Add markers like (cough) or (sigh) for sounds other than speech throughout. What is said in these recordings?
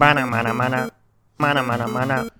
Mana mana mana. Mana mana mana.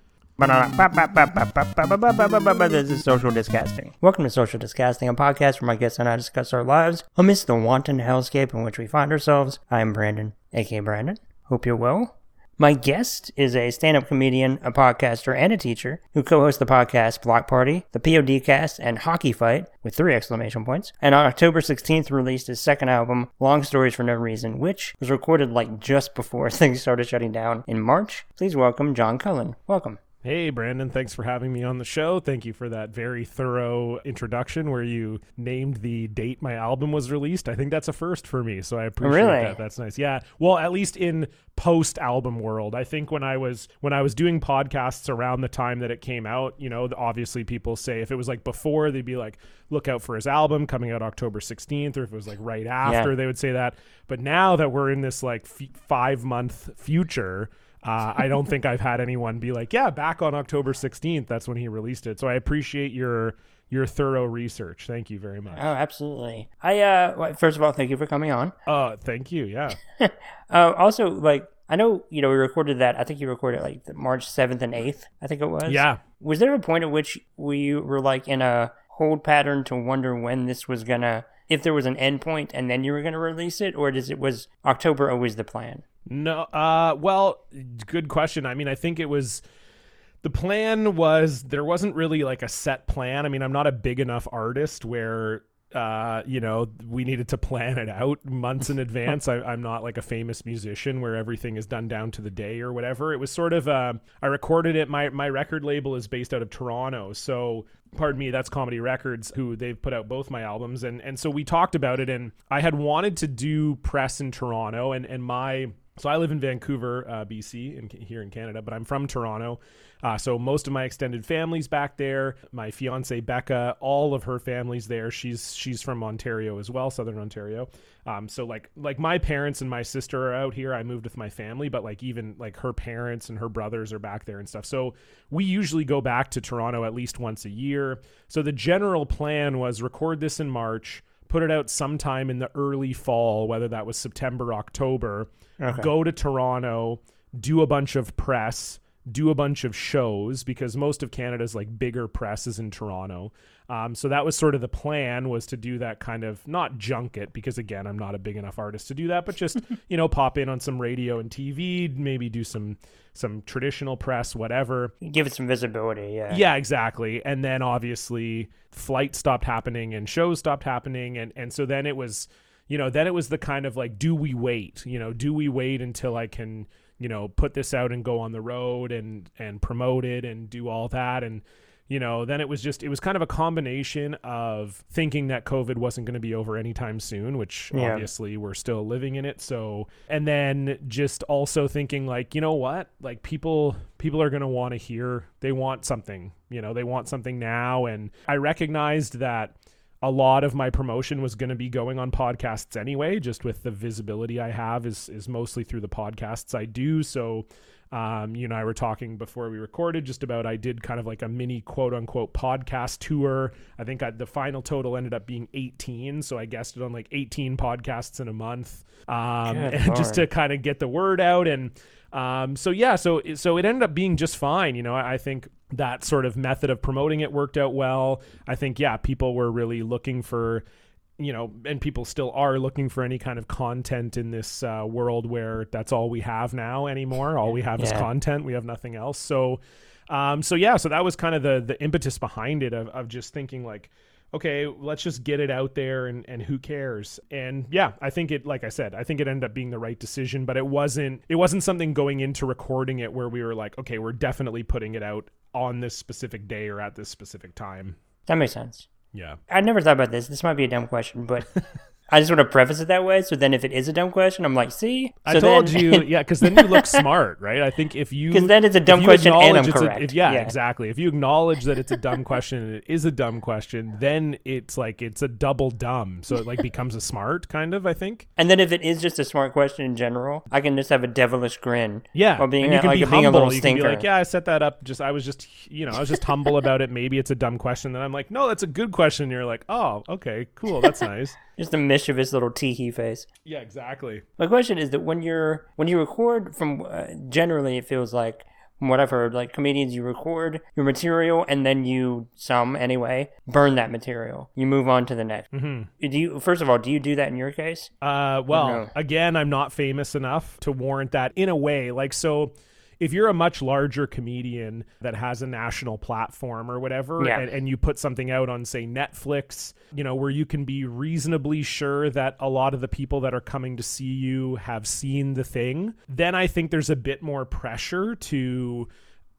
This is Social Disgusting. Welcome to Social Disgusting, a podcast where my guests and I discuss our lives amidst the wanton hellscape in which we find ourselves. I am Brandon, aka Brandon. Hope you're well. My guest is a stand up comedian, a podcaster, and a teacher who co hosts the podcast Block Party, the POD cast, and Hockey Fight with three exclamation points. And on October 16th, released his second album, Long Stories for No Reason, which was recorded like just before (laughs) things started shutting down in March. Please welcome John Cullen. Welcome. Hey, Brandon, thanks for having me on the show. Thank you for that very thorough introduction where you named the date my album was released. I think that's a first for me, so I appreciate Really? that. That's nice. Yeah. Well, at least in post album world. I think when I was when I was doing podcasts around the time that it came out, you know, obviously people say if it was like before, they'd be like look out for his album coming out October 16th or if it was like right after, Yeah. they would say that. But now that we're in this like f- 5 month future, uh, I don't think I've had anyone be like, "Yeah, back on October 16th, that's when he released it." So I appreciate your your thorough research. Thank you very much. Oh, absolutely. I, uh, well, first of all, thank you for coming on. Uh, thank you. Yeah. (laughs) Uh, also, like, I know, you know, we recorded that. I think you recorded like the March 7th and 8th, I think it was. Yeah. Was there a point at which we were like in a hold pattern to wonder when this was gonna, if there was an end point and then you were gonna release it, or does it was October always the plan? No, uh, well, good question. I mean, I think it was the plan was there wasn't really like a set plan. I mean, I'm not a big enough artist where uh, you know, we needed to plan it out months in advance. I, I'm not like a famous musician where everything is done down to the day or whatever. It was sort of, uh, I recorded it. My, my record label is based out of Toronto. So, pardon me, that's Comedy Records, who they've put out both my albums. And, and so we talked about it, and I had wanted to do press in Toronto, and, and my, so I live in Vancouver, uh, BC, in, here in Canada, but I'm from Toronto. Uh, so most of my extended family's back there. My fiance Becca, all of her family's there. She's she's from Ontario as well, Southern Ontario. Um, so like like my parents and my sister are out here. I moved with my family, but like even like her parents and her brothers are back there and stuff. So we usually go back to Toronto at least once a year. So the general plan was record this in March put it out sometime in the early fall, whether that was September, October, go to Toronto, do a bunch of press, do a bunch of shows because most of Canada's like bigger press is in Toronto. Um, so that was sort of the plan was to do that kind of not junket because again I'm not a big enough artist to do that, but just (laughs) you know pop in on some radio and TV, maybe do some some traditional press, whatever. Give it some visibility, yeah. Yeah, exactly. And then obviously flight stopped happening and shows stopped happening and and so then it was you know, then it was the kind of like do we wait? You know, do we wait until I can, you know, put this out and go on the road and and promote it and do all that and you know, then it was just it was kind of a combination of thinking that COVID wasn't going to be over anytime soon, which Yeah. obviously we're still living in it. So, and then just also thinking like, you know what? Like people people are going to want to hear they want something, you know, they want something now and I recognized that a lot of my promotion was going to be going on podcasts anyway just with the visibility i have is is mostly through the podcasts i do so um, you and I were talking before we recorded just about I did kind of like a mini quote unquote podcast tour. I think I, the final total ended up being 18. So I guessed it on like 18 podcasts in a month. Um, (laughs) just to kind of get the word out. And um, so, yeah, so, so it ended up being just fine. You know, I, I think that sort of method of promoting it worked out well. I think, yeah, people were really looking for you know, and people still are looking for any kind of content in this uh, world where that's all we have now anymore. All we have is content. We have nothing else. So, um, so yeah, so that was kind of the the impetus behind it of of just thinking like, okay, let's just get it out there and and who cares? And yeah, I think it, like I said, I think it ended up being the right decision. But it wasn't it wasn't something going into recording it where we were like, okay, we're definitely putting it out on this specific day or at this specific time. That makes sense. Yeah. I never thought about this. This might be a dumb question, but (laughs) I just want to preface it that way. So then, if it is a dumb question, I'm like, see, I told then- you, (laughs) yeah, because then you look smart, right? I think if you because then it's a dumb question and I'm it's a- correct. if- yeah, Yeah. exactly. If you acknowledge that it's a dumb question and it is a dumb question, then it's like it's a double dumb, so it like becomes a smart kind of. I think. And then if it is just a smart question in general, I can just have a devilish grin. Yeah, While being and you can like be being a humble. little you stinker. like, yeah, I set that up. Just I was just, you know, I was just humble about it. Maybe it's a dumb question. Then I'm like, no, that's a good question. And you're like, oh, okay, cool, that's nice. Just a mischievous little teehee face. Yeah, exactly. My question is that when you're when you record from uh, generally it feels like from what I've heard like comedians you record your material and then you some anyway burn that material. You move on to the next. Mm-hmm. Do you first of all do you do that in your case? Uh, well, no? again, I'm not famous enough to warrant that in a way. Like, so if you're a much larger comedian that has a national platform or whatever, Yeah. and, and you put something out on, say, Netflix, you know, where you can be reasonably sure that a lot of the people that are coming to see you have seen the thing, then I think there's a bit more pressure to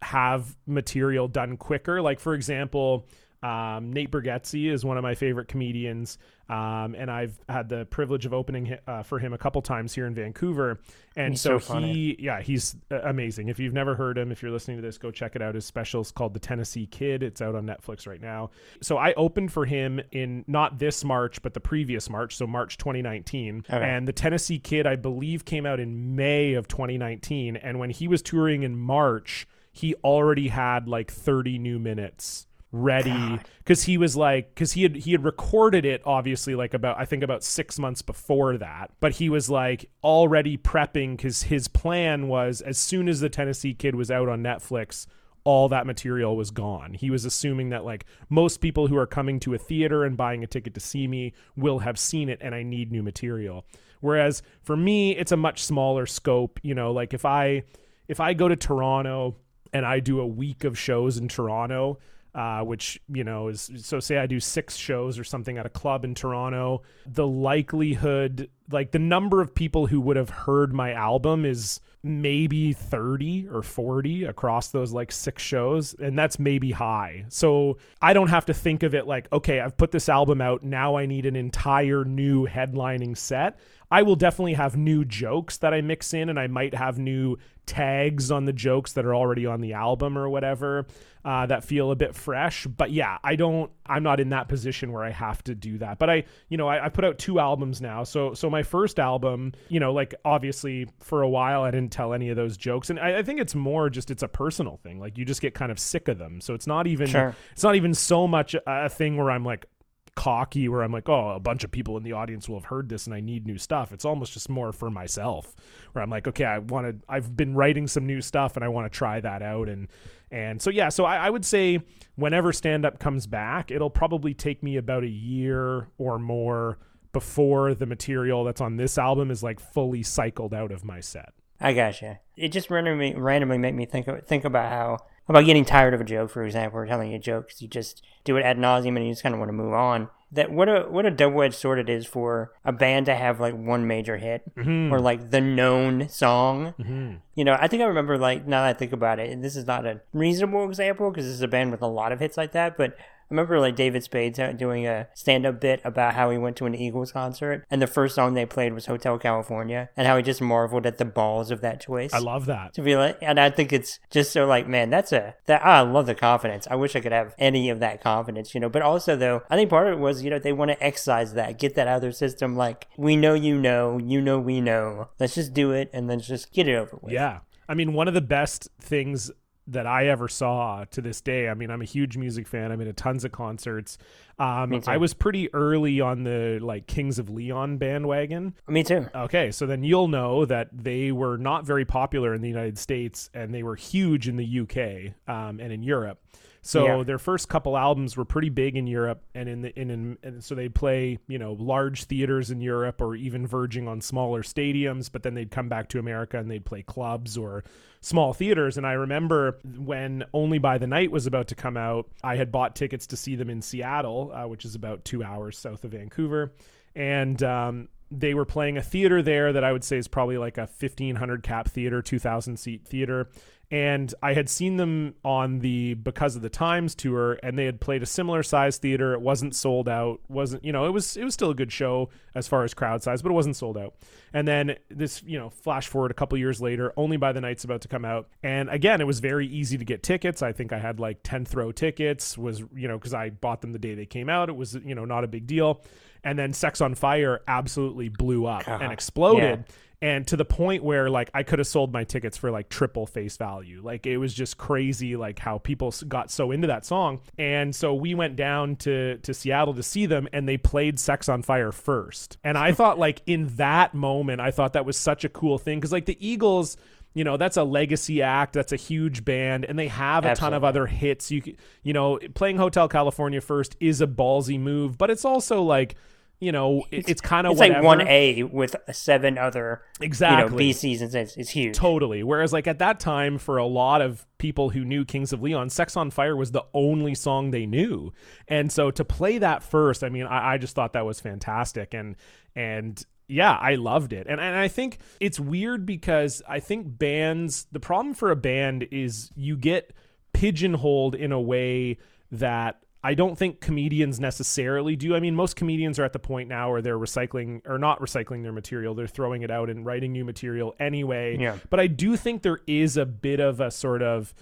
have material done quicker. Like, for example, um, Nate Bargatze is one of my favorite comedians, um, and I've had the privilege of opening uh, for him a couple times here in Vancouver. And He's so, so he, yeah, he's uh, amazing. If you've never heard him, if you're listening to this, go check it out. His special is called The Tennessee Kid. It's out on Netflix right now. So I opened for him in not this March, but the previous March, so March 2019. Okay. And The Tennessee Kid, I believe, came out in May of 2019. And when he was touring in March, he already had like 30 new minutes ready because he was like because he had he had recorded it obviously like about i think about six months before that. But he was like already prepping because his plan was as soon as the tennessee kid was out on netflix all that material was gone. He was assuming that like most people who are coming to a theater and buying a ticket to see me will have seen it and i need new material. Whereas for me it's a much smaller scope you know like if i if i go to toronto and I do a week of shows in Toronto, uh, which you know is so say I do six shows or something at a club in Toronto, the likelihood, like the number of people who would have heard my album is maybe 30 or 40 across those like six shows and that's maybe high. So i don't have to think of it like okay i've put this album out now i need an entire new headlining set i will definitely have new jokes that i mix in and i might have new tags on the jokes that are already on the album or whatever uh, that feel a bit fresh. But yeah i don't i'm not in that position where i have to do that. But i you know I, I put out two albums now. So so my first album you know like obviously for a while i didn't tell any of those jokes. And i, I think it's more just it's a personal thing. Like you just get kind of sick of them. So it's not even Sure. it's not even so much a, a thing where i'm like cocky where I'm like, oh, a bunch of people in the audience will have heard this and I need new stuff. It's almost just more for myself where I'm like, okay, I want to, I've been writing some new stuff and I want to try that out. And, and so, yeah, so I, I would say whenever stand up comes back, it'll probably take me about a year or more before the material that's on this album is like fully cycled out of my set. I gotcha. It just randomly randomly made me think think about how about getting tired of a joke, for example, or telling a joke because you just do it ad nauseum and you just kind of want to move on. That what a what a double edged sword it is for a band to have like one major hit or like the known song. Mm-hmm. You know, I think I remember like now that I think about it, and this is not a reasonable example because this is a band with a lot of hits like that, but remember like David Spade doing a stand up bit about how he went to an Eagles concert and the first song they played was Hotel California and how he just marveled at the balls of that choice. I love that. to be like, and I think it's just so like, man, that's a that I love the confidence. I wish I could have any of that confidence, you know. But also though, I think part of it was, you know, they want to excise that, get that out of their system. Like, we know you know, you know we know. Let's just do it and let's just get it over with. Yeah. I mean, one of the best things that I ever saw to this day. I mean, I'm a huge music fan. I've been to tons of concerts. Um. I was pretty early on the like Kings of Leon bandwagon. Me too. Okay, so then you'll know that they were not very popular in the United States and they were huge in the UK um, and in Europe. So Yeah. their first couple albums were pretty big in Europe and in the in, in and so they'd play, you know, large theaters in Europe or even verging on smaller stadiums, but then they'd come back to America and they'd play clubs or small theaters and I remember when Only by the Night was about to come out, I had bought tickets to see them in Seattle, uh, which is about 2 hours south of Vancouver and um, they were playing a theater there that I would say is probably like a 1500 cap theater, 2000 seat theater. And I had seen them on the Because of the Times tour, and they had played a similar size theater. It wasn't sold out. wasn't you know it was it was still a good show as far as crowd size, but it wasn't sold out. And then this you know flash forward a couple years later, Only by the Night's about to come out, and again it was very easy to get tickets. I think I had like 10th row tickets. Was you know because I bought them the day they came out. It was you know not a big deal and then Sex on Fire absolutely blew up and exploded. And to the point where like I could have sold my tickets for like triple face value. Like it was just crazy like how people got so into that song. And so we went down to to Seattle to see them and they played Sex on Fire first. And I (laughs) thought like in that moment I thought that was such a cool thing cuz like the Eagles you know that's a legacy act that's a huge band and they have a ton of other hits you you know playing hotel california first is a ballsy move but it's also like you know it, it's kind of It's like one A with seven other exactly you know B seasons. It's, it's huge. Totally. Whereas, like at that time, for a lot of people who knew Kings of Leon, "Sex on Fire" was the only song they knew, and so to play that first, I mean, I, I just thought that was fantastic, and and yeah, I loved it, and and I think it's weird because I think bands, the problem for a band is you get pigeonholed in a way that I don't think comedians necessarily do. I mean, most comedians are at the point now where they're recycling or not recycling their material, they're throwing it out and writing new material anyway. Yeah. But I do think there is a bit of a sort of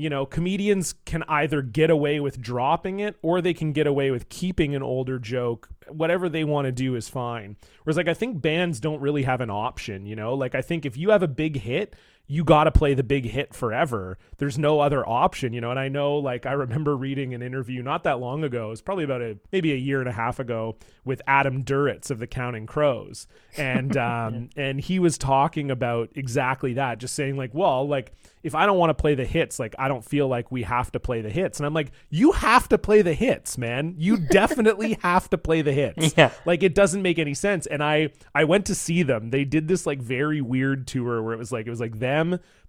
you know, comedians can either get away with dropping it or they can get away with keeping an older joke. Whatever they want to do is fine. Whereas, like, I think bands don't really have an option, you know? Like, I think if you have a big hit, you got to play the big hit forever. There's no other option, you know. And I know, like, I remember reading an interview not that long ago. It was probably about a maybe a year and a half ago with Adam Duritz of the Counting Crows, and (laughs) um, and he was talking about exactly that, just saying like, well, like if I don't want to play the hits, like I don't feel like we have to play the hits. And I'm like, you have to play the hits, man. You (laughs) definitely have to play the hits. Yeah. Like it doesn't make any sense. And I I went to see them. They did this like very weird tour where it was like it was like them,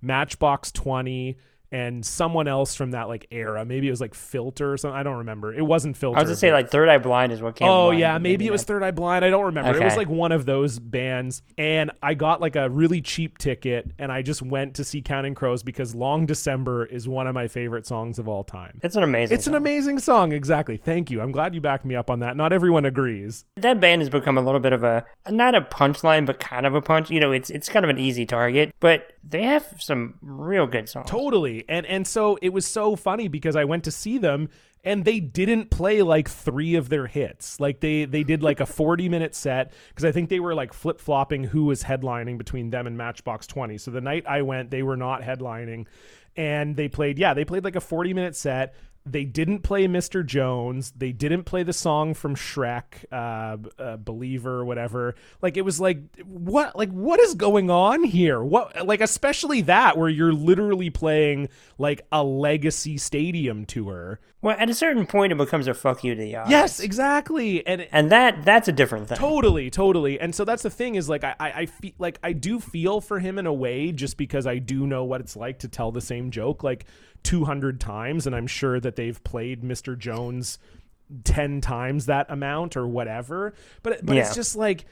Matchbox 20 and someone else from that like era. Maybe it was like Filter or something. I don't remember. It wasn't Filter. I was gonna say like Third Eye Blind is what came. Oh yeah, but maybe it was. Third Eye Blind. I don't remember. It was like one of those bands, and I got like a really cheap ticket, and I just went to see Counting Crows because Long December is one of my favorite songs of all time. It's an amazing. It's an song. amazing song, exactly. Thank you. I'm glad you backed me up on that. Not everyone agrees. that band has become a little bit of a not a punchline, but kind of a punch. You know, it's it's kind of an easy target, but they have some real good songs. Totally. And and so it was so funny because I went to see them and they didn't play like 3 of their hits. Like they they did like a (laughs) 40 minute set because I think they were like flip-flopping who was headlining between them and Matchbox 20. So the night I went, they were not headlining and they played yeah, they played like a 40 minute set. They didn't play Mr. Jones. They didn't play the song from Shrek, uh, uh, Believer, or whatever. Like it was like what, like what is going on here? What, like especially that where you're literally playing like a legacy stadium tour. Well, at a certain point, it becomes a fuck you to the audience. Yes, exactly. And and that that's a different thing. Totally, totally. And so that's the thing is like I, I, I feel like I do feel for him in a way just because I do know what it's like to tell the same joke like 200 times and I'm sure that they've played Mr. Jones 10 times that amount or whatever. But but Yeah. it's just like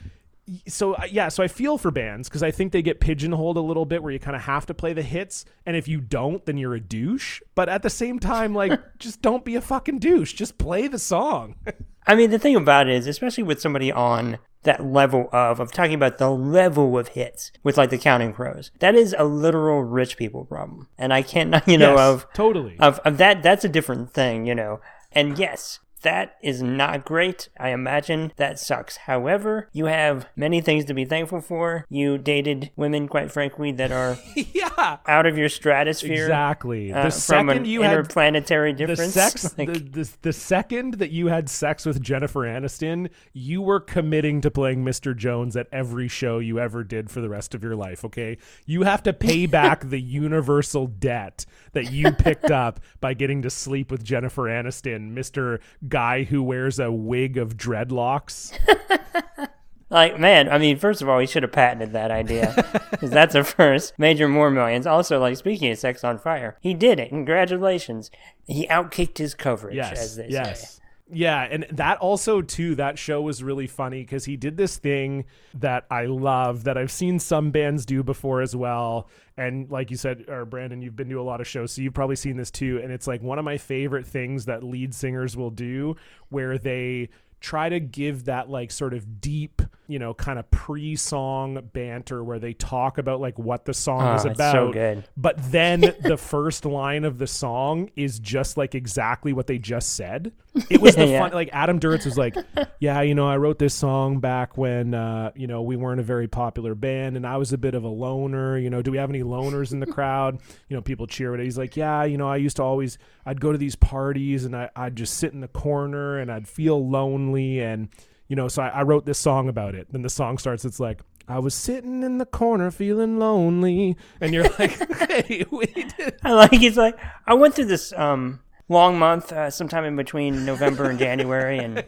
so uh, yeah, so I feel for bands because I think they get pigeonholed a little bit where you kind of have to play the hits, and if you don't, then you're a douche. But at the same time, like, (laughs) just don't be a fucking douche. Just play the song. (laughs) I mean, the thing about it is, especially with somebody on that level of of talking about the level of hits with like the Counting Crows, that is a literal rich people problem, and I can't, (laughs) you know, Yes, of totally. of, of that that's a different thing you know. And yes that is not great i imagine that sucks however you have many things to be thankful for you dated women quite frankly that are (laughs) yeah. out of your stratosphere Exactly. uh, The second you had interplanetary the difference sex, (laughs) like, the, the the second that you had sex with Jennifer Aniston, you were committing to playing Mr. Jones at every show you ever did for the rest of your life. Okay, you have to pay (laughs) back the universal debt that you picked up by getting to sleep with Jennifer Aniston, Mister Guy who wears a wig of dreadlocks. (laughs) like man i mean first of all he should have patented that idea because that's a first. Major more millions also like speaking of sex on fire he did it. Congratulations. He outkicked his coverage yes as they yes. say yeah and that also too that show was really funny because he did this thing that i love that i've seen some bands do before as well. And like you said or brandon you've been to a lot of shows so you've probably seen this too. And it's like one of my favorite things that lead singers will do where they try to give that like sort of deep you know kind of pre-song banter where they talk about like what the song Oh, is about so good. but then (laughs) the first line of the song is just like exactly what they just said. It was the (laughs) Yeah. fun. Like Adam Duritz was like, "Yeah, you know, I wrote this song back when uh, you know we weren't a very popular band, and I was a bit of a loner. You know, do we have any loners in the crowd? (laughs) You know, people cheer it. He's like, "Yeah, you know, I used to always I'd go to these parties and I, I'd just sit in the corner and I'd feel lonely and." You know, so I, I wrote this song about it. Then the song starts. It's like, I was sitting in the corner feeling lonely, and you're like, (laughs) "Hey, (laughs) wait, I like he's like I went through this um long month uh, sometime in between November and January and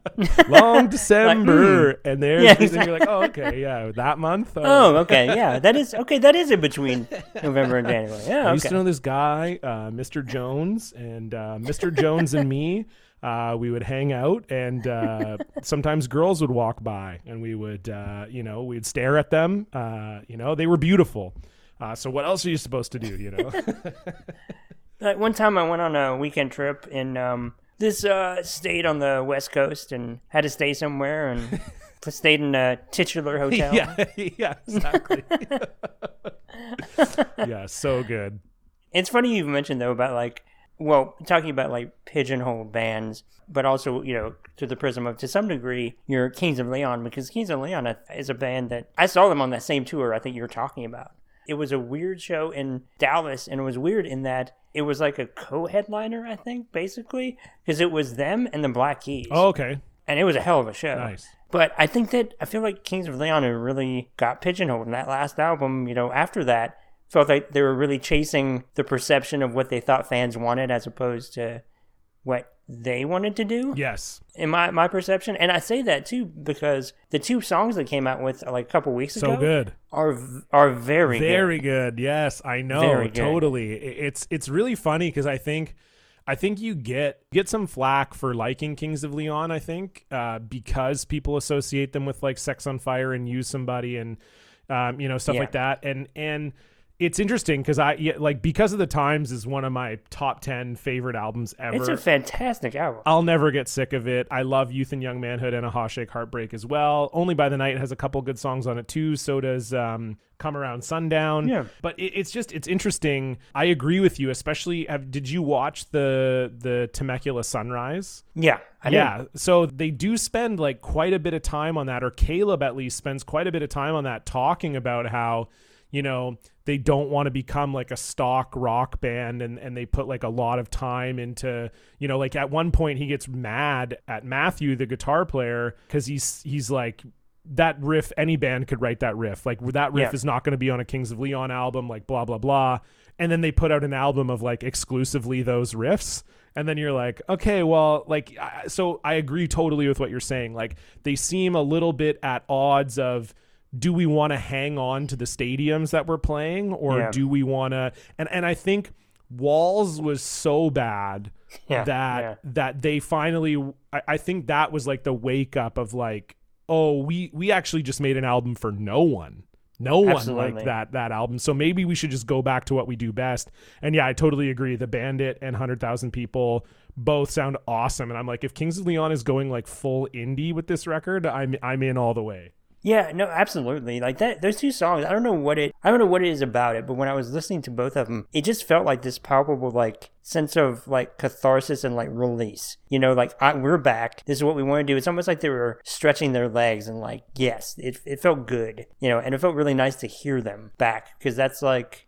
(laughs) long December, and there's Yeah, and you're like, oh, okay, yeah, that month. uh, oh okay yeah that is okay that is in between November and January yeah I used to know this guy, uh, Mr. Jones, and uh, Mr. Jones and me. Uh, we would hang out, and uh, (laughs) sometimes girls would walk by, and we would, uh, you know, we'd stare at them. Uh, you know, they were beautiful. Uh, so what else are you supposed to do? You know, (laughs) like one time I went on a weekend trip in um this uh state on the west coast and had to stay somewhere and (laughs) stayed in a titular hotel yeah, yeah, exactly. yeah, so good. It's funny you mentioned though about like, well, talking about like pigeonholed bands, but also you know through the prism of to some degree your Kings of Leon because Kings of Leon is a band that I saw them on that same tour I think you're talking about. It was a weird show in Dallas, and it was weird in that it was like a co-headliner, I think, basically, because it was them and the Black Keys, Oh, okay, and it was a hell of a show. nice. But I think that I feel like Kings of Leon really got pigeonholed in that last album. You know, after that, felt like they were really chasing the perception of what they thought fans wanted as opposed to what they wanted to do. Yes, In my my perception, and I say that too because the two songs they came out with like a couple weeks so ago good. are are very good. very good. Yes, I know. Very good. Totally. It's it's really funny because I think I think you get get some flack for liking Kings of Leon. I think uh, because people associate them with like Sex on Fire and Use Somebody and um, you know stuff Yeah. like that. And and it's interesting because I yeah, like because of the times is one of my top ten favorite albums ever. It's a fantastic album. I'll never get sick of it. I love Youth and Young Manhood and Aha Shake Heartbreak as well. Only by the Night has a couple good songs on it too. So does um, Come Around Sundown. Yeah. But it, it's just it's interesting. I agree with you, especially. Have, did you watch the the Temecula Sunrise? Yeah, I did. yeah. So they do spend like quite a bit of time on that, or Caleb at least spends quite a bit of time on that, talking about how you know they don't want to become like a stock rock band and and they put like a lot of time into you know like at one point he gets mad at Matthew the guitar player cuz he's he's like that riff any band could write that riff. Like that riff Yeah. is not going to be on a Kings of Leon album like blah blah blah. And then they put out an album of like exclusively those riffs. And then you're like okay well like I- so i agree totally with what you're saying. Like they seem a little bit at odds of do we want to hang on to the stadiums that we're playing or Yeah. do we want to and and i think walls was so bad (laughs) Yeah, that yeah. that they finally I, I think that was like the wake up of like oh we we actually just made an album for no one no one Absolutely. liked that that album so maybe we should just go back to what we do best and yeah i totally agree the bandit and 100000 people both sound awesome and i'm like if kings of leon is going like full indie with this record i'm i'm in all the way Yeah, no, absolutely. Like that, those two songs. I don't know what it. I don't know what it is about it, but when I was listening to both of them, it just felt like this palpable like sense of like catharsis and like release. You know, like I, we're back. This is what we want to do. It's almost like they were stretching their legs and like, yes, it it felt good. You know, and it felt really nice to hear them back because that's like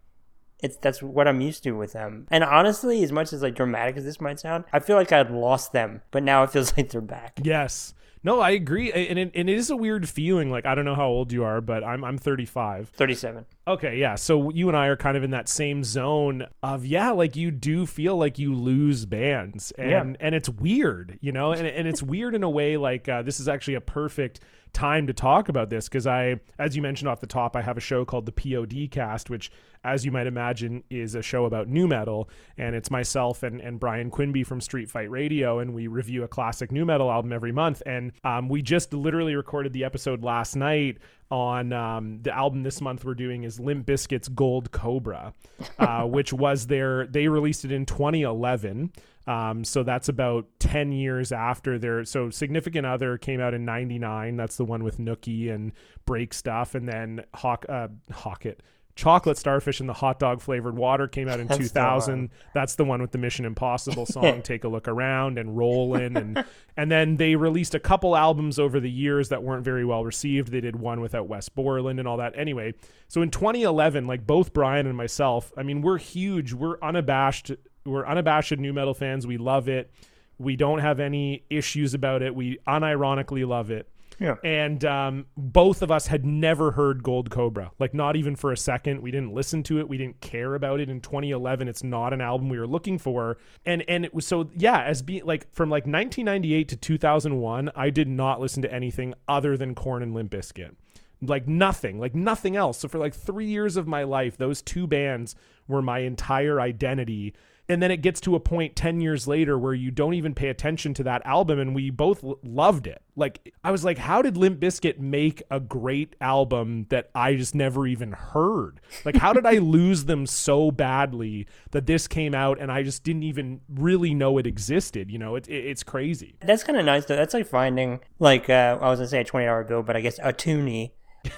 it's that's what I'm used to with them. And honestly, as much as like dramatic as this might sound, I feel like I'd lost them, but now it feels (laughs) like they're back. Yes. No, I agree, and it, and it is a weird feeling. Like I don't know how old you are, but I'm I'm 35. Thirty-seven. Okay, yeah. So you and I are kind of in that same zone of yeah, like you do feel like you lose bands, and Yeah. and it's weird, you know, and and it's weird in a way. Like uh, this is actually a perfect time to talk about this because I, as you mentioned off the top, I have a show called the POD Cast, which, as you might imagine, is a show about nu metal, and it's myself and and Brian Quinby from Street Fight Radio, and we review a classic nu metal album every month, and um, we just literally recorded the episode last night on um, the album this month we're doing is Limp Bizkit's Gold Cobra, uh, (laughs) which was their they released it in 2011. Um, so that's about 10 years after their so significant other came out in 99 that's the one with nookie and break stuff. And then hawk uh hawk it chocolate starfish and the hot dog flavored water came out in That's 2000 one. that's the one with the mission impossible (laughs) song take a look around and rollin and (laughs) and then they released a couple albums over the years that weren't very well received. They did one without wes borland and all that. Anyway so in 2011 like both brian and myself i mean we're huge. We're unabashed we're unabashed nu metal fans. We love it. We don't have any issues about it. We unironically love it Yeah. and um, both of us had never heard Gold Cobra, like not even for a second. We didn't listen to it. We didn't care about it. In 2011, it's not an album we were looking for, and and it was so yeah. As being like from like 1998 to 2001, I did not listen to anything other than Korn and Limp Bizkit, like nothing, like nothing else. So for like three years of my life, those two bands were my entire identity and then it gets to a point 10 years later where you don't even pay attention to that album and we both l- loved it. Like i was like how did limp bizkit make a great album that i just never even heard? Like how did i (laughs) lose them so badly that this came out and i just didn't even really know it existed you know? It, it, it's crazy. That's kind of nice though. That's like finding like uh, I was gonna say a twenty dollar bill, but I guess a toonie (laughs)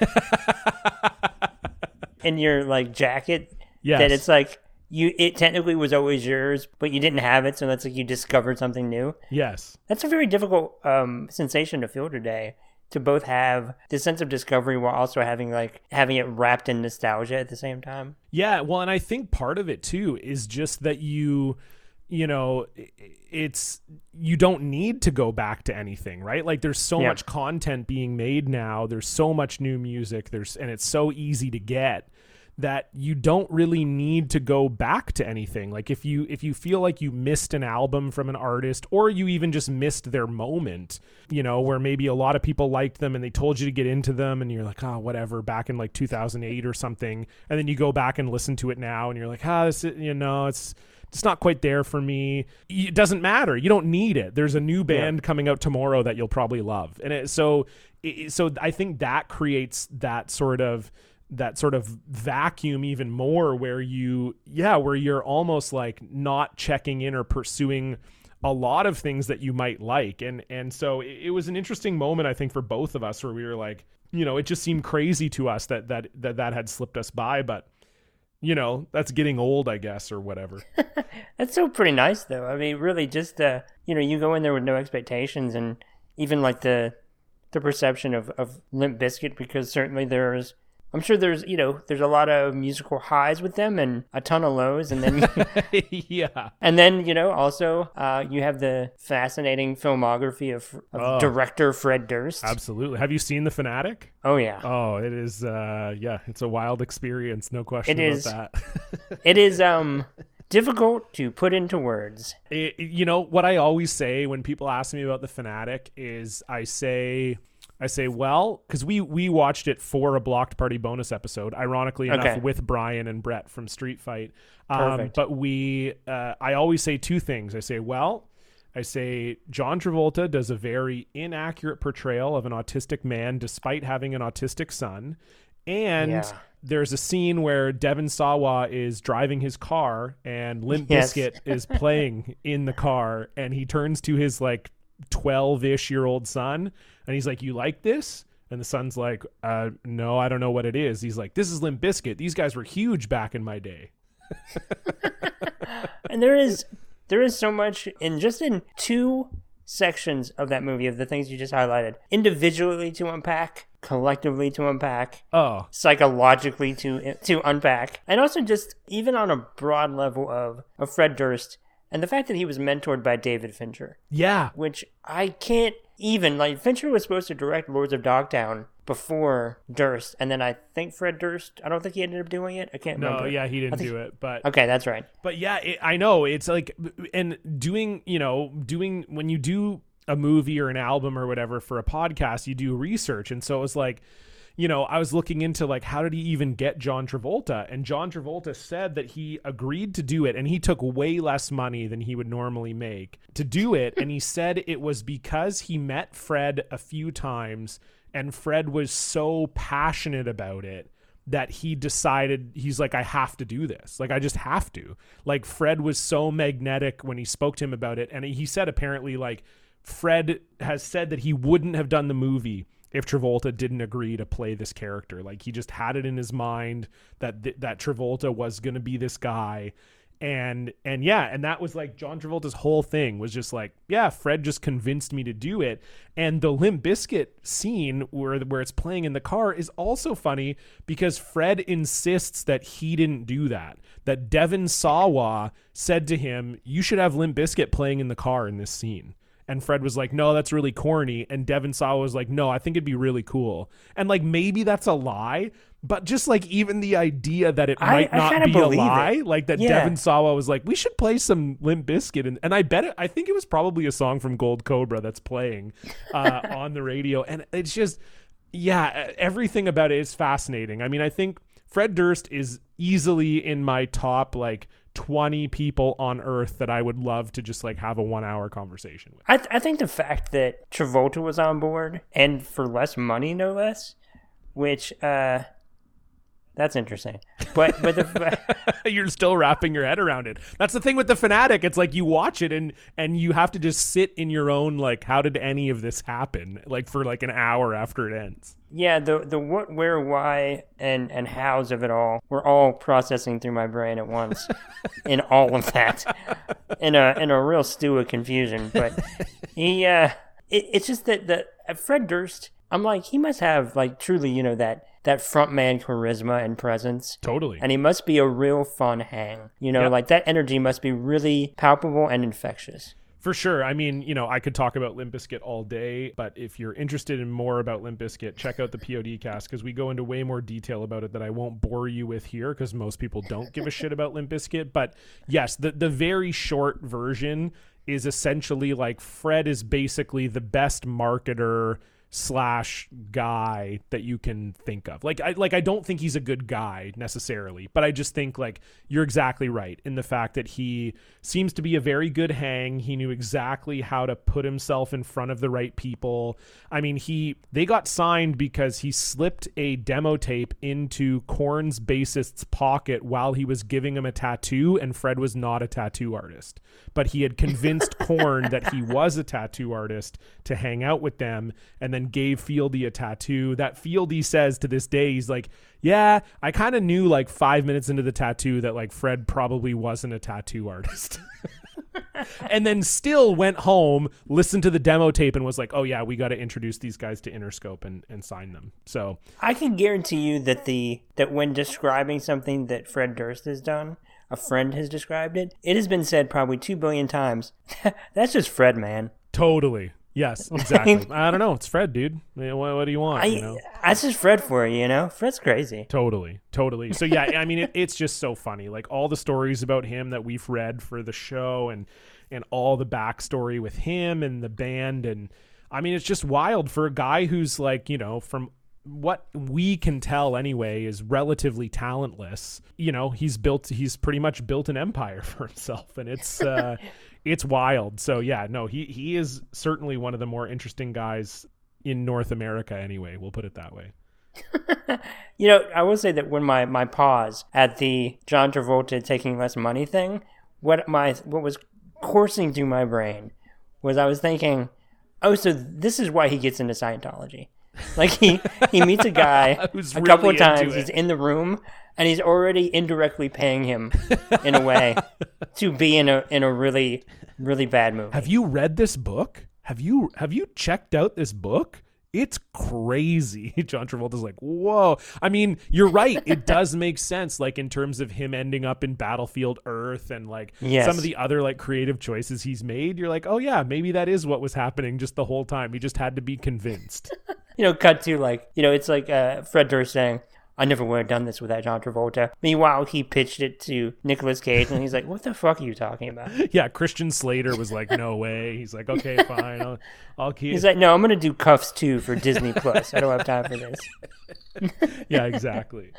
in your like jacket. yes. That it's like you. It technically was always yours, but you didn't have it, so that's like you discovered something new. yes That's a very difficult um, sensation to feel today. To both have this sense of discovery while also having like having it wrapped in nostalgia at the same time. Yeah, well, and I think part of it too is just that you you know it's you don't need to go back to anything right like there's so Yeah. much content being made now there's so much new music there's and it's so easy to get that you don't really need to go back to anything like if you if you feel like you missed an album from an artist or you even just missed their moment you know where maybe a lot of people liked them and they told you to get into them and you're like oh whatever back in like 2008 or something and then you go back and listen to it now and you're like ah this is, you know it's it's not quite there for me. It doesn't matter. You don't need it. There's a new band coming out tomorrow that you'll probably love, and it, so it, so I think that creates that sort of that sort of vacuum even more where you yeah where you're almost like not checking in or pursuing a lot of things that you might like and and so it, it was an interesting moment i think for both of us where we were like you know it just seemed crazy to us that that that, that had slipped us by but you know that's getting old i guess or whatever (laughs) That's so pretty nice, though. I mean, really, just uh, you know, you go in there with no expectations, and even like the the perception of of Limp Bizkit because certainly there's, I'm sure there's, you know, there's a lot of musical highs with them and a ton of lows, and then (laughs) (laughs) yeah and then you know also uh, you have the fascinating filmography of, of Oh. director Fred Durst. absolutely have you seen the fanatic Oh yeah, oh it is uh yeah it's a wild experience no question It about is. that (laughs) it is um difficult to put into words. it, you know what I always say when people ask me about the fanatic is I say I say well because we we watched it for a Block Party bonus episode ironically enough Okay. with Brian and Brett from Street Fight um, but we uh, I always say two things I say well I say John Travolta does a very inaccurate portrayal of an autistic man despite having an autistic son and Yeah. there's a scene where Devon Sawa is driving his car and Limp Yes. Bizkit is playing in the car and he turns to his like 12-ish year old son and he's like you like this? And the son's like uh no I don't know what it is. He's like this is Limp Bizkit. These guys were huge back in my day. (laughs) And there is there is so much in just in two sections of that movie of the things you just highlighted. Individually to unpack, collectively to unpack, oh. psychologically to to unpack, and also just even on a broad level of of Fred Durst and the fact that he was mentored by David Fincher, yeah which I can't even like. Fincher was supposed to direct Lords of Dogtown before Durst, and then I think Fred Durst. I don't think he ended up doing it. I can't remember. no remember. yeah he didn't do it but Okay, that's right. But yeah, it, I know it's like, and doing, you know, doing when you do a movie or an album or whatever for a podcast, you do research. And so it was like, you know, I was looking into like how did he even get John Travolta? And John Travolta said that he agreed to do it and he took way less money than he would normally make to do it. and he (laughs) said it was because he met Fred a few times and Fred was so passionate about it that he decided he's like I have to do this. Like I just have to. Like Fred was so magnetic when he spoke to him about it and he said apparently like Fred has said that he wouldn't have done the movie if Travolta didn't agree to play this character. Like he just had it in his mind that th- that Travolta was going to be this guy. And and yeah and that was like john travolta's whole thing was just like yeah fred just convinced me to do it. And the limp bizkit scene where where it's playing in the car is also funny because fred insists that he didn't do that. That devon sawa said to him you should have limp bizkit playing in the car in this scene and Fred was like, "No, that's really corny." And Devon Sawa was like, "No, I think it'd be really cool." And like maybe that's a lie, but just like even the idea that it might I not kinda be a lie, it. like that Yeah. Devon Sawa was like, "We should play some Limp Bizkit," and and I bet it. I think it was probably a song from Gold Cobra that's playing uh, on the radio, and it's just yeah, everything about it is fascinating. I mean, I think Fred Durst is easily in my top like 20 people on earth that I would love to just like have a 1 hour conversation with. I, th- I think the fact that Travolta was on board and for less money, no less, which uh, that's interesting. But but the (laughs) You're still wrapping your head around it. That's the thing with the fanatic. It's like you watch it and and you have to just sit in your own like how did any of this happen? Like for like an hour after it ends. yeah, the the what, where, why, and and hows of it all were all processing through my brain at once, (laughs) in all of that, in a in a real stew of confusion. But he, uh, it, it's just that the uh, Fred Durst. I'm like he must have like truly, you know that that frontman charisma and presence. Totally. and he must be a real fun hang. You know, Yep. like that energy must be really palpable and infectious. For sure. I mean, you know, I could talk about Limp Bizkit all day, but if you're interested in more about Limp Bizkit, check out the POD cast because we go into way more detail about it that I won't bore you with here because most people don't give a shit about Limp Bizkit. But yes, the the very short version is essentially like Fred is basically the best marketer slash guy that you can think of. Like I like I don't think he's a good guy necessarily, but I just think like you're exactly right in the fact that he seems to be a very good hang. He knew exactly how to put himself in front of the right people. I mean, he they got signed because he slipped a demo tape into Korn's bassist's pocket while he was giving him a tattoo and Fred was not a tattoo artist. But he had convinced (laughs) Korn that he was a tattoo artist to hang out with them and then gave Fieldy a tattoo. That Fieldy says to this day, he's like, Yeah, I kind of knew like five minutes into the tattoo that like Fred probably wasn't a tattoo artist. (laughs) and then still went home, listened to the demo tape, and was like, Oh, yeah, we got to introduce these guys to Interscope and, and sign them. So, I can guarantee you that the that when describing something that Fred Durst has done, a friend has described it. It has been said probably two billion times. (laughs) That's just Fred, man. totally. Yes, (laughs) exactly. I don't know. It's Fred, dude. I mean, What, what do you want? I, you know? That's just Fred for you, you know. Fred's crazy. Totally, totally. So yeah, I mean, it, it's just so funny. Like all the stories about him that we've read for the show, and and all the backstory with him and the band, and I mean, it's just wild for a guy who's like, you know, from what we can tell anyway, is relatively talentless. You know, he's built, he's pretty much built an empire (laughs) for himself, and it's. uh (laughs) It's wild. So yeah, no, he he is certainly one of the more interesting guys in North America. Anyway, we'll put it that way. (laughs) You know, I will say that when my my pause at the John Travolta taking less money thing, what my what was coursing through my brain was I was thinking, oh, so this is why he gets into Scientology. Like he he meets a guy (laughs) Who's a couple really of times. it. He's in the room and he's already indirectly paying him in a way (laughs) to be in a in a really really bad movie. Have you read this book? Have you have you checked out this book? It's crazy. (laughs) John Travolta's like, whoa. I mean, you're right. It (laughs) does make sense, like in terms of him ending up in Battlefield Earth and like Yes. some of the other like creative choices he's made. You're like, oh yeah, maybe that is what was happening just the whole time. He just had to be convinced. (laughs) you know, cut to like, you know, it's like uh, Fred Durst saying, I never would have done this without John Travolta. Meanwhile, he pitched it to Nicolas Cage, and he's like, "What the fuck are you talking about?" (laughs) Yeah, Christian Slater was like, "No way." He's like, "Okay, (laughs) fine, I'll, I'll keep." He's like, "No, I'm gonna do Cuffs too for Disney Plus. I don't have time for this." (laughs) yeah, exactly.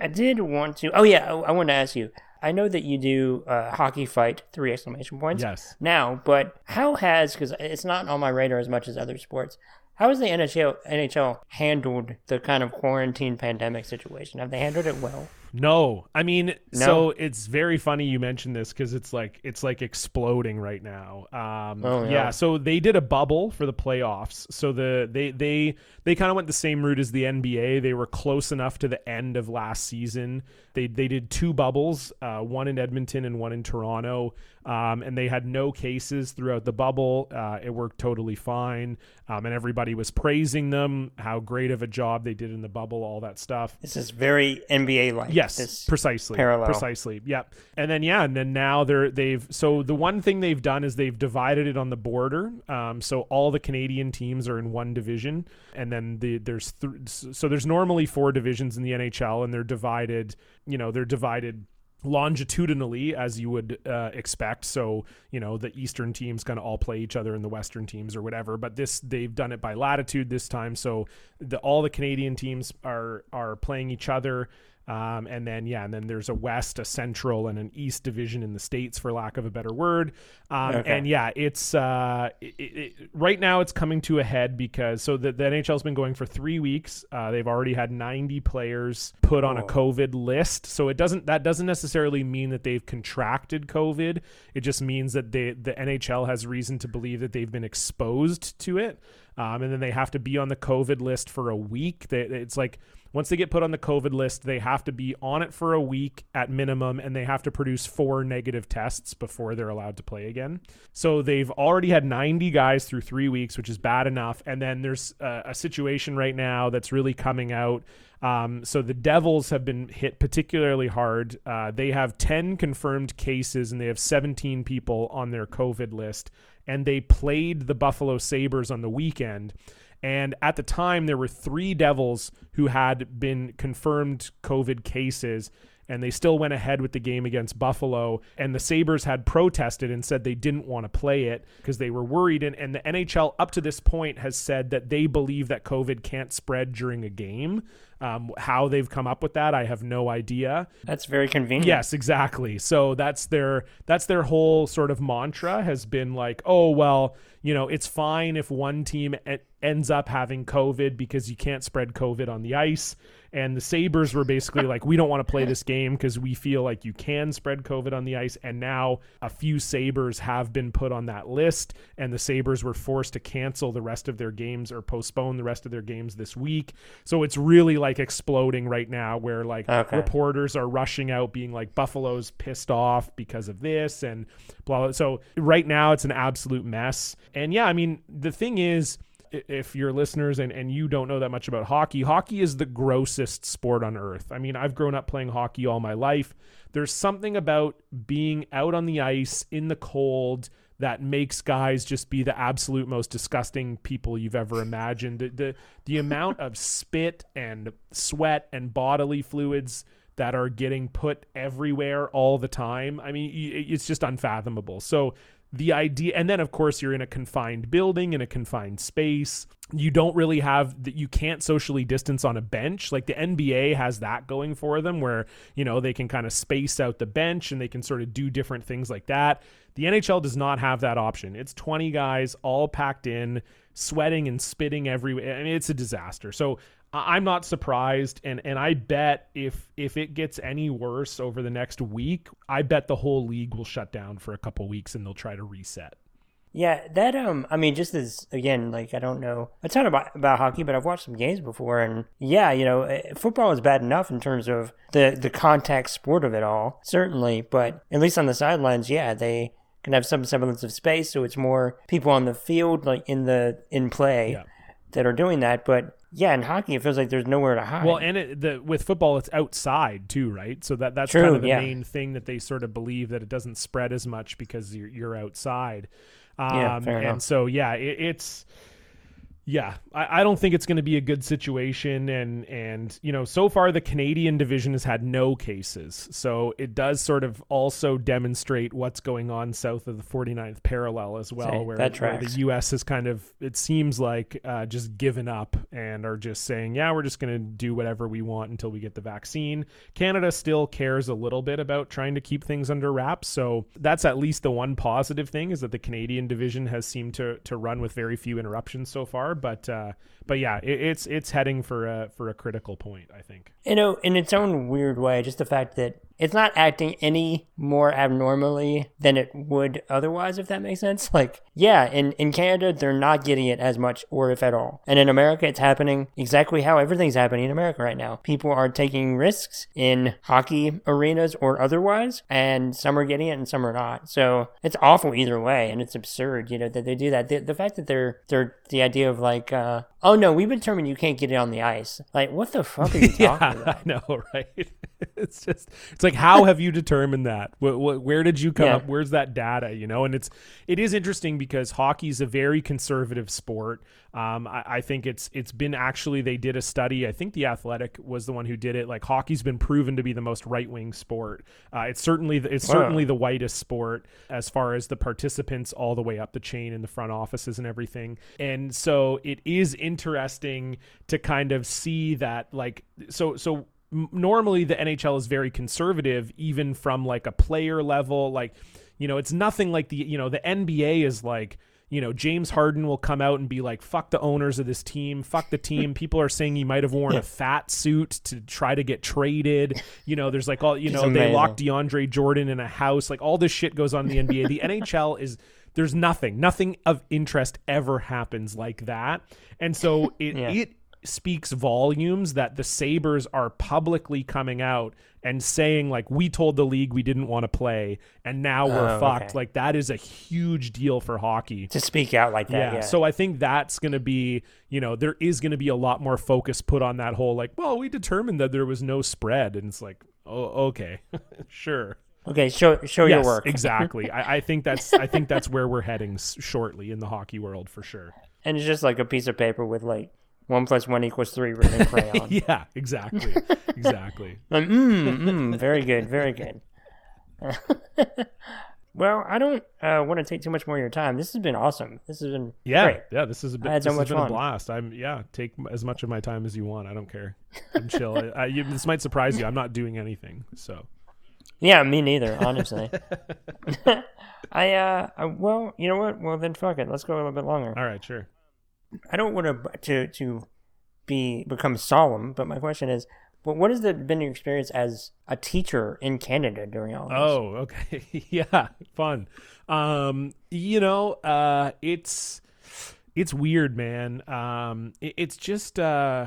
I did want to. Oh yeah, I, I want to ask you. I know that you do uh, hockey fight three exclamation points. Yes. Now, but how has because it's not on my radar as much as other sports. How has the NHL NHL handled the kind of quarantine pandemic situation? Have they handled it well? No, I mean, No? so it's very funny you mentioned this because it's like it's like exploding right now. Um, Oh, yeah. yeah. so they did a bubble for the playoffs. So the they they they kind of went the same route as the NBA. They were close enough to the end of last season. They they did two bubbles, uh, one in Edmonton and one in Toronto, um, and they had no cases throughout the bubble. Uh, it worked totally fine, um, and everybody was praising them, how great of a job they did in the bubble, all that stuff. This is very NBA like. Yes, precisely. parallel. Precisely. Yep. And then yeah, and then now they're they've so the one thing they've done is they've divided it on the border. Um, so all the Canadian teams are in one division, and then the there's th- so there's normally four divisions in the NHL, and they're divided. You know, they're divided longitudinally as you would uh, expect so you know the eastern teams kind of all play each other and the western teams or whatever but this they've done it by latitude this time so the all the canadian teams are are playing each other um, and then yeah, and then there's a West, a Central, and an East division in the states, for lack of a better word. Um, Okay. And yeah, it's uh, it, it, right now it's coming to a head because so the, the NHL's been going for three weeks. Uh, they've already had 90 players put on a. COVID list. So it doesn't that doesn't necessarily mean that they've contracted COVID. It just means that they the NHL has reason to believe that they've been exposed to it. Um, and then they have to be on the COVID list for a week. They, it's like once they get put on the COVID list, they have to be on it for a week at minimum, and they have to produce four negative tests before they're allowed to play again. So they've already had 90 guys through three weeks, which is bad enough. And then there's a, a situation right now that's really coming out. Um, so the Devils have been hit particularly hard. Uh, they have 10 confirmed cases, and they have 17 people on their COVID list. And they played the Buffalo Sabres on the weekend. And at the time, there were three Devils who had been confirmed COVID cases, and they still went ahead with the game against Buffalo. And the Sabres had protested and said they didn't want to play it because they were worried. And, and the NHL, up to this point, has said that they believe that COVID can't spread during a game. Um, how they've come up with that, I have no idea. That's very convenient. Yes, exactly. So that's their that's their whole sort of mantra has been like, oh well, you know, it's fine if one team ends up having COVID because you can't spread COVID on the ice. And the Sabres were basically like, we don't want to play this game because we feel like you can spread COVID on the ice. And now a few Sabres have been put on that list, and the Sabres were forced to cancel the rest of their games or postpone the rest of their games this week. So it's really like exploding right now where like Okay. reporters are rushing out being like Buffalo's pissed off because of this and blah, blah. So right now it's an absolute mess. And yeah, I mean, the thing is, if you're listeners and, and you don't know that much about hockey, hockey is the grossest sport on earth. I mean, I've grown up playing hockey all my life. There's something about being out on the ice in the cold that makes guys just be the absolute most disgusting people you've ever imagined. The the, the amount of spit and sweat and bodily fluids that are getting put everywhere all the time. I mean, it's just unfathomable. So the idea and then of course you're in a confined building in a confined space. You don't really have that you can't socially distance on a bench. Like the NBA has that going for them where you know they can kind of space out the bench and they can sort of do different things like that. The NHL does not have that option. It's 20 guys all packed in sweating and spitting everywhere. I mean it's a disaster. So I'm not surprised, and and I bet if if it gets any worse over the next week, I bet the whole league will shut down for a couple weeks and they'll try to reset. Yeah, that um, I mean, just as again, like I don't know a ton about about hockey, but I've watched some games before, and yeah, you know, eh, football is bad enough in terms of the the contact sport of it all, certainly, but at least on the sidelines, yeah, they can have some semblance of space, so it's more people on the field, like in the in play, Yeah. that are doing that. But yeah, in hockey, it feels like there's nowhere to hide. Well, and it, the with football, it's outside too, right? So that that's True, kind of the yeah. main thing that they sort of believe that it doesn't spread as much because you're you're outside. Um, Yeah, fair and enough. so yeah, it, it's Yeah, I, I don't think it's going to be a good situation, and and you know, so far the Canadian division has had no cases, so it does sort of also demonstrate what's going on south of the 49th parallel as well, Say, where, where the. U.S. has kind of it seems like uh, just given up and are just saying, yeah, we're just going to do whatever we want until we get the vaccine. Canada still cares a little bit about trying to keep things under wraps, so that's at least the one positive thing is that the Canadian division has seemed to to run with very few interruptions so far. But uh, but yeah, it, it's it's heading for a for a critical point, I think. you know, in its own weird way, just the fact that it's not acting any more abnormally than it would otherwise, if that makes sense. (laughs) Like, yeah, in, in Canada, they're not getting it as much, or if at all. And in America, it's happening exactly how everything's happening in America right now. People are taking risks in hockey arenas or otherwise, and some are getting it and some are not. So it's awful either way, and it's absurd, you know, that they do that. The, the fact that they're, they're the idea of like, uh, oh no, we've determined you can't get it on the ice. Like, what the fuck are you (laughs) talking yeah, about? I know, (laughs) right? it's just it's like how have you determined that? Wh- wh- where did you come Yeah. up? Where's that data? You know, and it's it is interesting because hockey's a very conservative sport. Um, I, I think it's it's been actually they did a study. I think the Athletic was the one who did it. Like hockey's been proven to be the most right wing sport. Uh, it's certainly the, it's Wow. certainly the whitest sport as far as the participants all the way up the chain in the front offices and everything. And so it is interesting to kind of see that like so so m- normally the NHL is very conservative even from like a player level like you know it's nothing like the you know the NBA is like you know James Harden will come out and be like fuck the owners of this team. Fuck the team. (laughs) People are saying he might have worn a fat suit to try to get traded. You know there's like all you know they locked DeAndre Jordan in a house. Like all this shit goes on in the NBA the (laughs) NHL is there's nothing nothing of interest ever happens like that. And so it Yeah. it speaks volumes that the Sabres are publicly coming out and saying like we told the league we didn't want to play and now we're Oh, fucked okay. like that is a huge deal for hockey to speak out like that. yeah. Yeah. So I think that's going to be, you know, there is going to be a lot more focus put on that whole like, well, we determined that there was no spread, and it's like, oh, okay, (laughs) sure. okay, show show yes, your work. exactly. I, I think that's I think that's where we're heading s- shortly in the hockey world for sure. And it's just like a piece of paper with like one plus one equals three written in (laughs) crayon. Yeah, exactly, exactly. (laughs) Um, mm, mm, very good, very good. (laughs) well, I don't uh, want to take too much more of your time. This has been awesome. This has been Yeah, great. yeah. This is a bit. I had This so has much been a blast. I'm yeah. Take as much of my time as you want. I don't care. I'm chill. I, I, you, this might surprise you. I'm not doing anything. So Yeah, me neither, honestly. I uh, I, well, you know what? Well, then fuck it. Let's go a little bit longer. all right, sure. I don't want to to to be become solemn, but my question is, what what has the, been your experience as a teacher in Canada during all this? Oh, (laughs) okay. yeah, fun. Um, you know, uh it's it's weird, man. Um it, it's just uh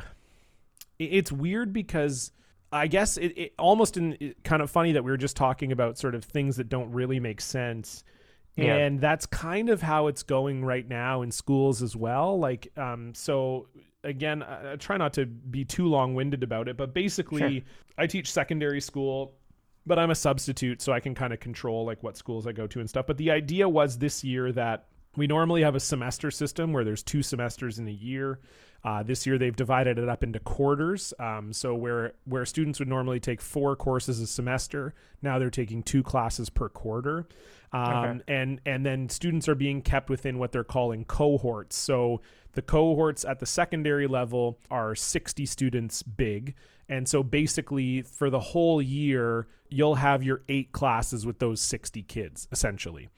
it- it's weird because I guess it, it almost in it, kind of funny that we were just talking about sort of things that don't really make sense. Yeah. And that's kind of how it's going right now in schools as well. Like, um, so again, I, I try not to be too long winded about it, but basically, Sure. I teach secondary school but I'm a substitute, so I can kind of control like what schools I go to and stuff. But the idea was this year that we normally have a semester system where there's two semesters in a year. Uh, this year they've divided it up into quarters. Um, so where where students would normally take four courses a semester, now they're taking two classes per quarter. Um, and and then students are being kept within what they're calling cohorts. So the cohorts at the secondary level are 60 students big. And so basically, for the whole year, you'll have your eight classes with those 60 kids, essentially.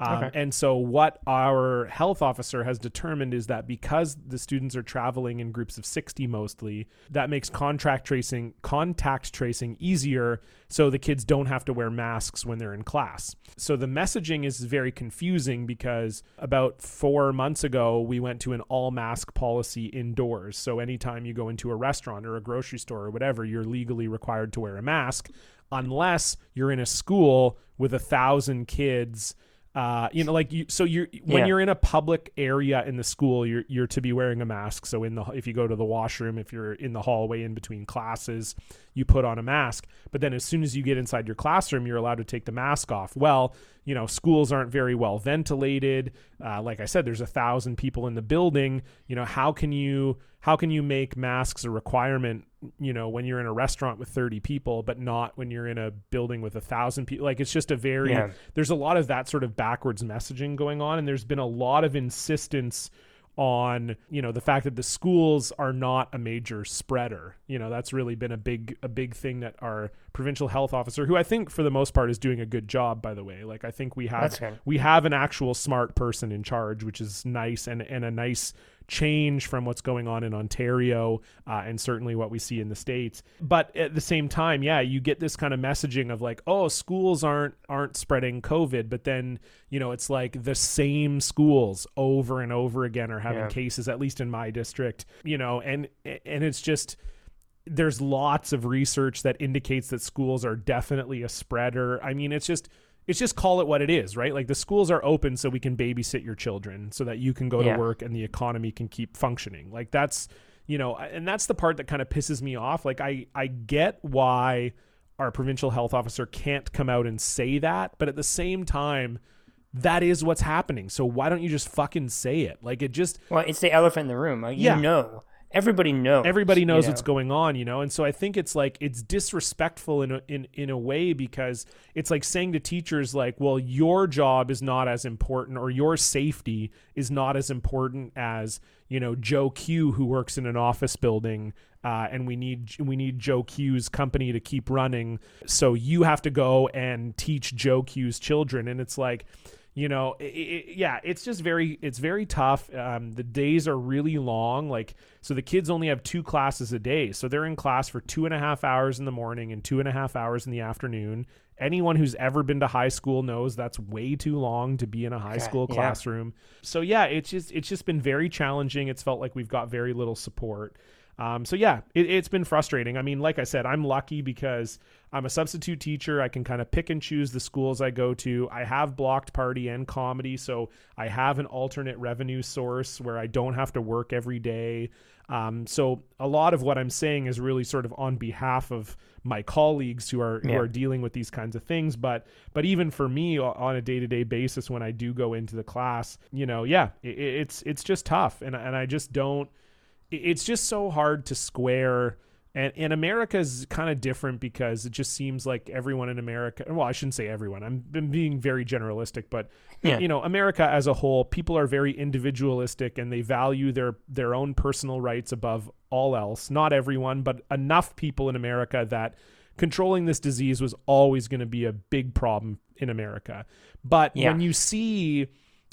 Um, Okay. And so, what our health officer has determined is that because the students are traveling in groups of 60 mostly, that makes contract tracing, contact tracing easier so the kids don't have to wear masks when they're in class. So, the messaging is very confusing because about four months ago, we went to an all mask policy indoors. So, anytime you go into a restaurant or a grocery store or whatever, you're legally required to wear a mask unless you're in a school with a thousand kids uh, you know, like you. So you're when Yeah. you're in a public area in the school, you're you're to be wearing a mask. So in the if you go to the washroom, if you're in the hallway in between classes, you put on a mask. But then as soon as you get inside your classroom, you're allowed to take the mask off. Well, you know schools aren't very well ventilated. Uh, like i said there's a thousand people in the building. You know how can you how can you make masks a requirement you know when you're in a restaurant with 30 people but not when you're in a building with a thousand people? Like it's just a very Yeah. there's a lot of that sort of backwards messaging going on and there's been a lot of insistence on you know the fact that the schools are not a major spreader. You know that's really been a big a big thing that our provincial health officer who i think for the most part is doing a good job by the way. Like i think we have we have an actual smart person in charge which is nice and and a nice change from what's going on in Ontario uh, and certainly what we see in the states. But at the same time, yeah, you get this kind of messaging of like, oh, schools aren't aren't spreading COVID, but then you know it's like the same schools over and over again are having Yeah. cases, at least in my district. You know, and and it's just there's lots of research that indicates that schools are definitely a spreader. I mean, it's just it's just call it what it is, right? Like the schools are open so we can babysit your children so that you can go Yeah. to work and the economy can keep functioning. Like that's, you know, and that's the part that kind of pisses me off. Like I I get why our provincial health officer can't come out and say that, but at the same time that is what's happening. So why don't you just fucking say it? Like it just Well, it's the elephant in the room. Like, Yeah. You know, everybody knows. everybody knows you what's going on you know and so i think it's like it's disrespectful in a, in in a way because it's like saying to teachers like well your job is not as important or your safety is not as important as you know joe q who works in an office building uh, and we need we need Joe Q's company to keep running. So you have to go and teach Joe Q's children, and it's like, you know, i i yeah, it's just very it's very tough. Um, the days are really long. Like, so the kids only have two classes a day, so they're in class for two and a half hours in the morning and two and a half hours in the afternoon. Anyone who's ever been to high school knows that's way too long to be in a high school yeah. classroom. So yeah, it's just it's just been very challenging. It's felt like we've got very little support. Um, so yeah, it, it's been frustrating. I mean, like I said, I'm lucky because I'm a substitute teacher. I can kind of pick and choose the schools I go to. I have blocked party and comedy, so I have an alternate revenue source where I don't have to work every day. Um, so a lot of what I'm saying is really sort of on behalf of my colleagues who are who Yeah. are dealing with these kinds of things. But but even for me on a day to day basis, when I do go into the class, you know, yeah, it, it's it's just tough, and and I just don't it's just so hard to square and and America is kind of different because it just seems like everyone in America well I shouldn't say everyone I'm been being very generalistic but Yeah. you know America as a whole people are very individualistic and they value their their own personal rights above all else not everyone but enough people in America that controlling this disease was always going to be a big problem in America but Yeah. when you see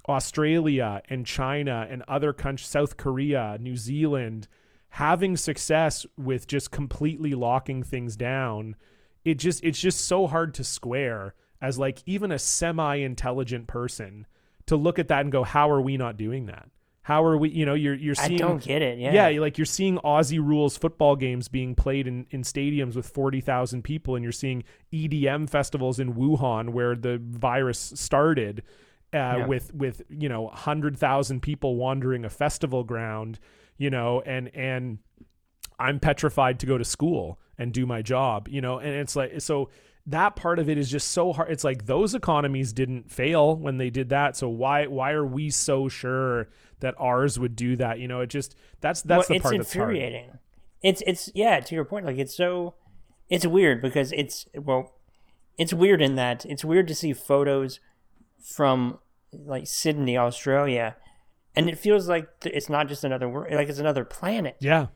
Australia and China and other countries, South Korea, New Zealand, having success with just completely locking things down, it just it's just so hard to square as like even a semi-intelligent person to look at that and go, how are we not doing that? How are we? You know, you're you're seeing. I don't get it. Yeah. yeah, like you're seeing Aussie rules football games being played in, in stadiums with 40,000 people, and you're seeing EDM festivals in Wuhan where the virus started uh, with, with, you know, 100,000 people wandering a festival ground, you know, and, and I'm petrified to go to school and do my job, you know, and it's like, so that part of it is just so hard. It's like those economies didn't fail when they did that. So why, why are we so sure that ours would do that? You know, it just, that's, that's well, the part that's hard. infuriating. It's it's yeah. To your point, like it's so it's weird because it's well, it's weird in that it's weird to see photos from like Sydney, Australia, and it feels like it's not just another world, like it's another planet Yeah.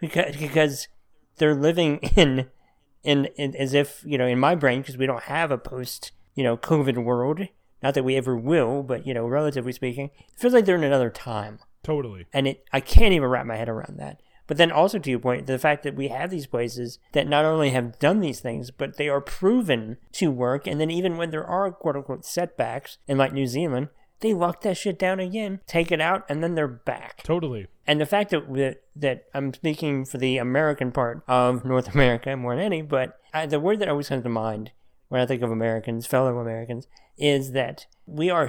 because because they're living (laughs) in in, in as if you know in my brain because we don't have a post you know COVID world. Not that we ever will, but you know, relatively speaking, it feels like they're in another time Totally. and it I can't even wrap my head around that. But then also to your point, the fact that we have these places that not only have done these things, but they are proven to work, and then even when there are quote unquote setbacks, in like New Zealand, they lock that shit down again, take it out, and then they're back. Totally. And the fact that that, that I'm speaking for the American part of North America more than any, but I, the word that always comes to mind when I think of Americans, fellow Americans, is that we are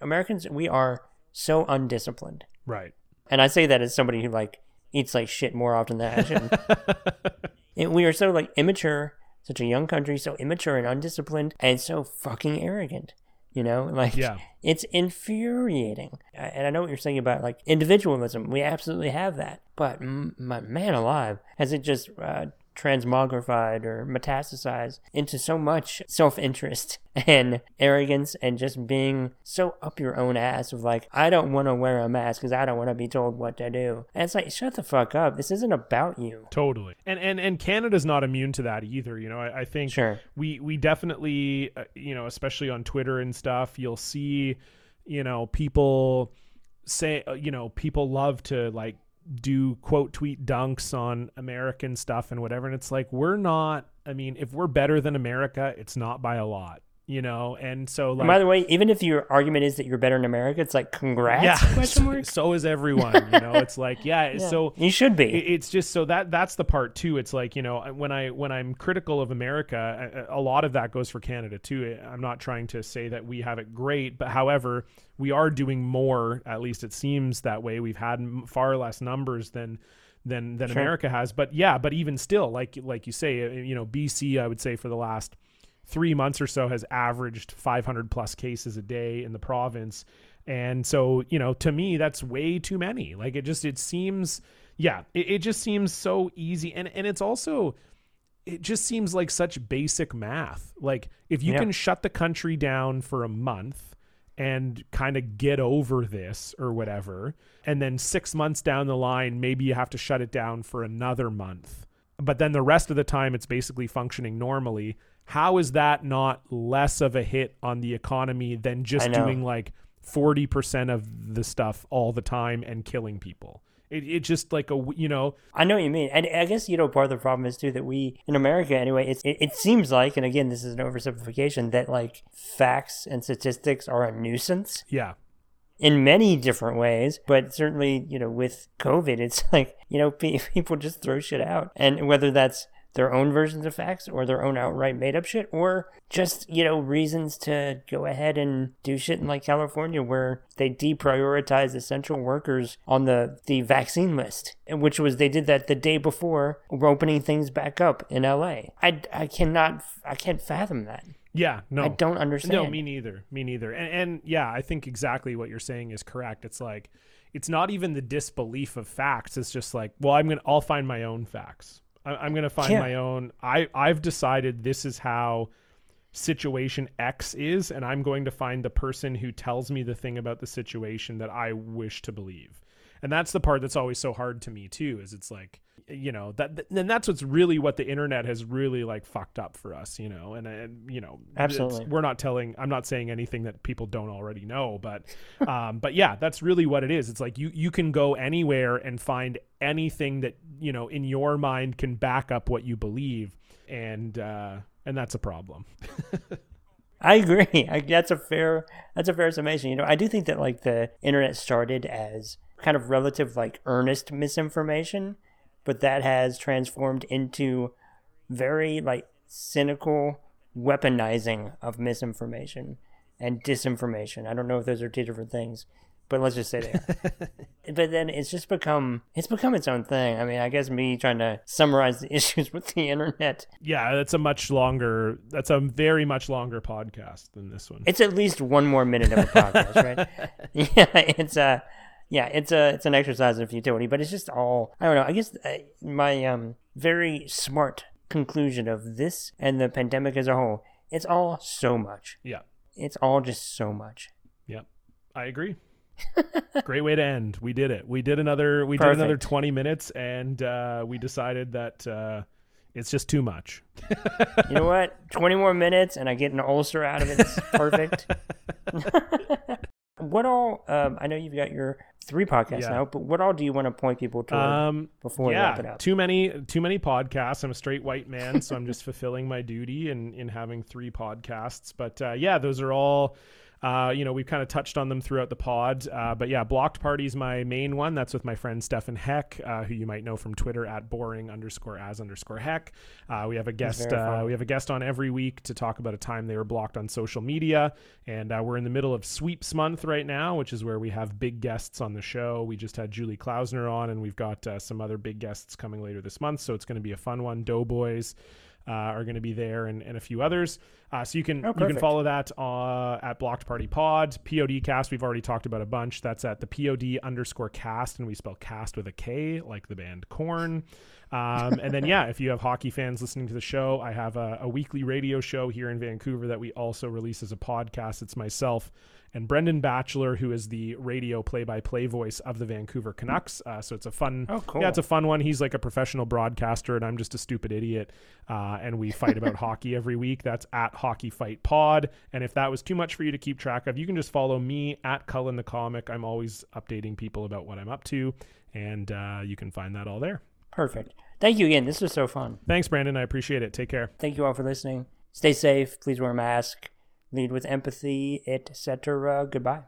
Americans. We are so undisciplined. Right. And I say that as somebody who like eats like shit more often than I should. (laughs) And we are so like immature, such a young country, so immature and undisciplined, and so fucking arrogant. You know, (laughs) like Yeah. it's infuriating. And I know what you're saying about like individualism. We absolutely have that, but m- my man alive, has it just uh, transmogrified or metastasized into so much self-interest (laughs) and arrogance and just being so up your own ass of like, I don't want to wear a mask because I don't want to be told what to do. And it's like, shut the fuck up. This isn't about you. Totally. And and and Canada's not immune to that either. You know, I, I think Sure. we we definitely uh, you know, especially on Twitter and stuff, you'll see, you know, people say uh, you know, people love to like do quote tweet dunks on American stuff and whatever. And it's like we're not I mean, if we're better than America, it's not by a lot, you know. And so like And by the way, even if your argument is that you're better in America, it's like, congrats? yeah, so, so is everyone, you know. It's like, yeah, (laughs) Yeah. so you should be. it's just so that that's the part too it's like you know when i when i'm critical of america a, a lot of that goes for canada too i'm not trying to say that we have it great but however we are doing more at least it seems that way we've had far less numbers than than than Sure. america has but yeah but even still like like you say uh, you know bc i would say for the last three months or so has averaged 500 plus cases a day in the province. And so you know to me that's way too many. Like it just it seems yeah it, it just seems so easy. And and it's also it just seems like such basic math. Like if you Yeah. can shut the country down for a month and kind of get over this or whatever and then 6 months down the line maybe you have to shut it down for another month. But then the rest of the time it's basically functioning normally how is that not less of a hit on the economy than just doing like 40% of the stuff all the time and killing people? It, it just like a you know? I know what you mean, and I guess you know part of the problem is too that we in America anyway. It's, it it seems like, and again, this is an oversimplification, that like facts and statistics are a nuisance. Yeah. In many different ways. But certainly, you know, with COVID, it's (laughs) like you know pe- people just throw shit out, and whether that's their own versions of facts or their own outright made up shit or just you know reasons to go ahead and do shit in like california where they deprioritize essential workers on the the vaccine list which was they did that the day before we're opening things back up in la i i cannot i can't fathom that yeah no i don't understand No, me neither. Me neither. And, and yeah, I think exactly what you're saying is correct. It's like it's not even the disbelief of facts. It's just like, well, I'm gonna I'll find my own facts. I, I'm gonna find my own. I I've decided this is how situation X is, and I'm going to find the person who tells me the thing about the situation that I wish to believe. And that's the part that's always so hard to me too. Is it's like you know that and that's what's really what the internet has really like fucked up for us you know and, and you know Absolutely. we're not telling i'm not saying anything that people don't already know but um but yeah that's really what it is it's like you you can go anywhere and find anything that you know in your mind can back up what you believe and uh and that's a problem (laughs) I agree. (laughs) I, that's a fair. That's a fair summation. You know, I do think that like the internet started as kind of relative, like earnest misinformation, but that has transformed into very like cynical weaponizing of misinformation and disinformation. I don't know if those are two different things, but let's just say they are. (laughs) but then it's just become it's become its own thing. I mean, I guess me trying to summarize the (laughs) issues with the internet yeah that's a much longer that's a very much longer podcast than this one It's at least one more minute of a podcast, right? (laughs) yeah, it's a yeah, it's a it's an exercise in futility, but it's just all I don't know. I guess uh, my um very smart conclusion of this and the pandemic as a whole, it's all so much. yeah It's all just so much. Yep. I agree. Great way to end. We did it. We did another we did another 20 minutes and uh we decided that uh it's just too much. You know what? Twenty more minutes, and I get an ulcer out of it. It's perfect. (laughs) what all? Um, I know you've got your three podcasts Yeah. now, but what all do you want to point people to Um before we wrap it up? too many too many podcasts. I'm a straight white man, so I'm just (laughs) fulfilling my duty in in having three podcasts. But uh, yeah, those are all. Uh, you know, we've kind of touched on them throughout the pod. Uh, but yeah, Blocked Party's my main one. That's with my friend Stefan Heck, uh, who you might know from Twitter at boring underscore as underscore heck. Uh, we have a guest. Uh, we have a guest on every week to talk about a time they were blocked on social media. And uh, we're in the middle of Sweeps Month right now, which is where we have big guests on the show. We just had Julie Klausner on, and we've got uh, some other big guests coming later this month. So it's going to be a fun one. Doughboys uh, are going to be there and, and a few others. Uh, so you can Oh, you can follow that uh, at Blocked Party Pod. POD cast, we've already talked about a bunch. That's at the POD underscore cast, and we spell cast with a K, like the band Korn. Um, and then, yeah, if you have hockey fans listening to the show, I have a, a weekly radio show here in Vancouver that we also release as a podcast. It's myself and Brendan Batchelor, who is the radio play-by-play voice of the Vancouver Canucks. Uh, so it's a fun, Oh, cool. yeah, it's a fun one. He's like a professional broadcaster, and I'm just a stupid idiot. Uh, and we fight about (laughs) hockey every week. That's at Hockey Fight Pod. And if that was too much for you to keep track of, you can just follow me at Cullen the Comic. I'm always updating people about what I'm up to, and uh, you can find that all there. Perfect. Thank you again. This was so fun. Thanks, Brandon. I appreciate it. Take care. Thank you all for listening. Stay safe. Please wear a mask. Lead with empathy, etc. Goodbye.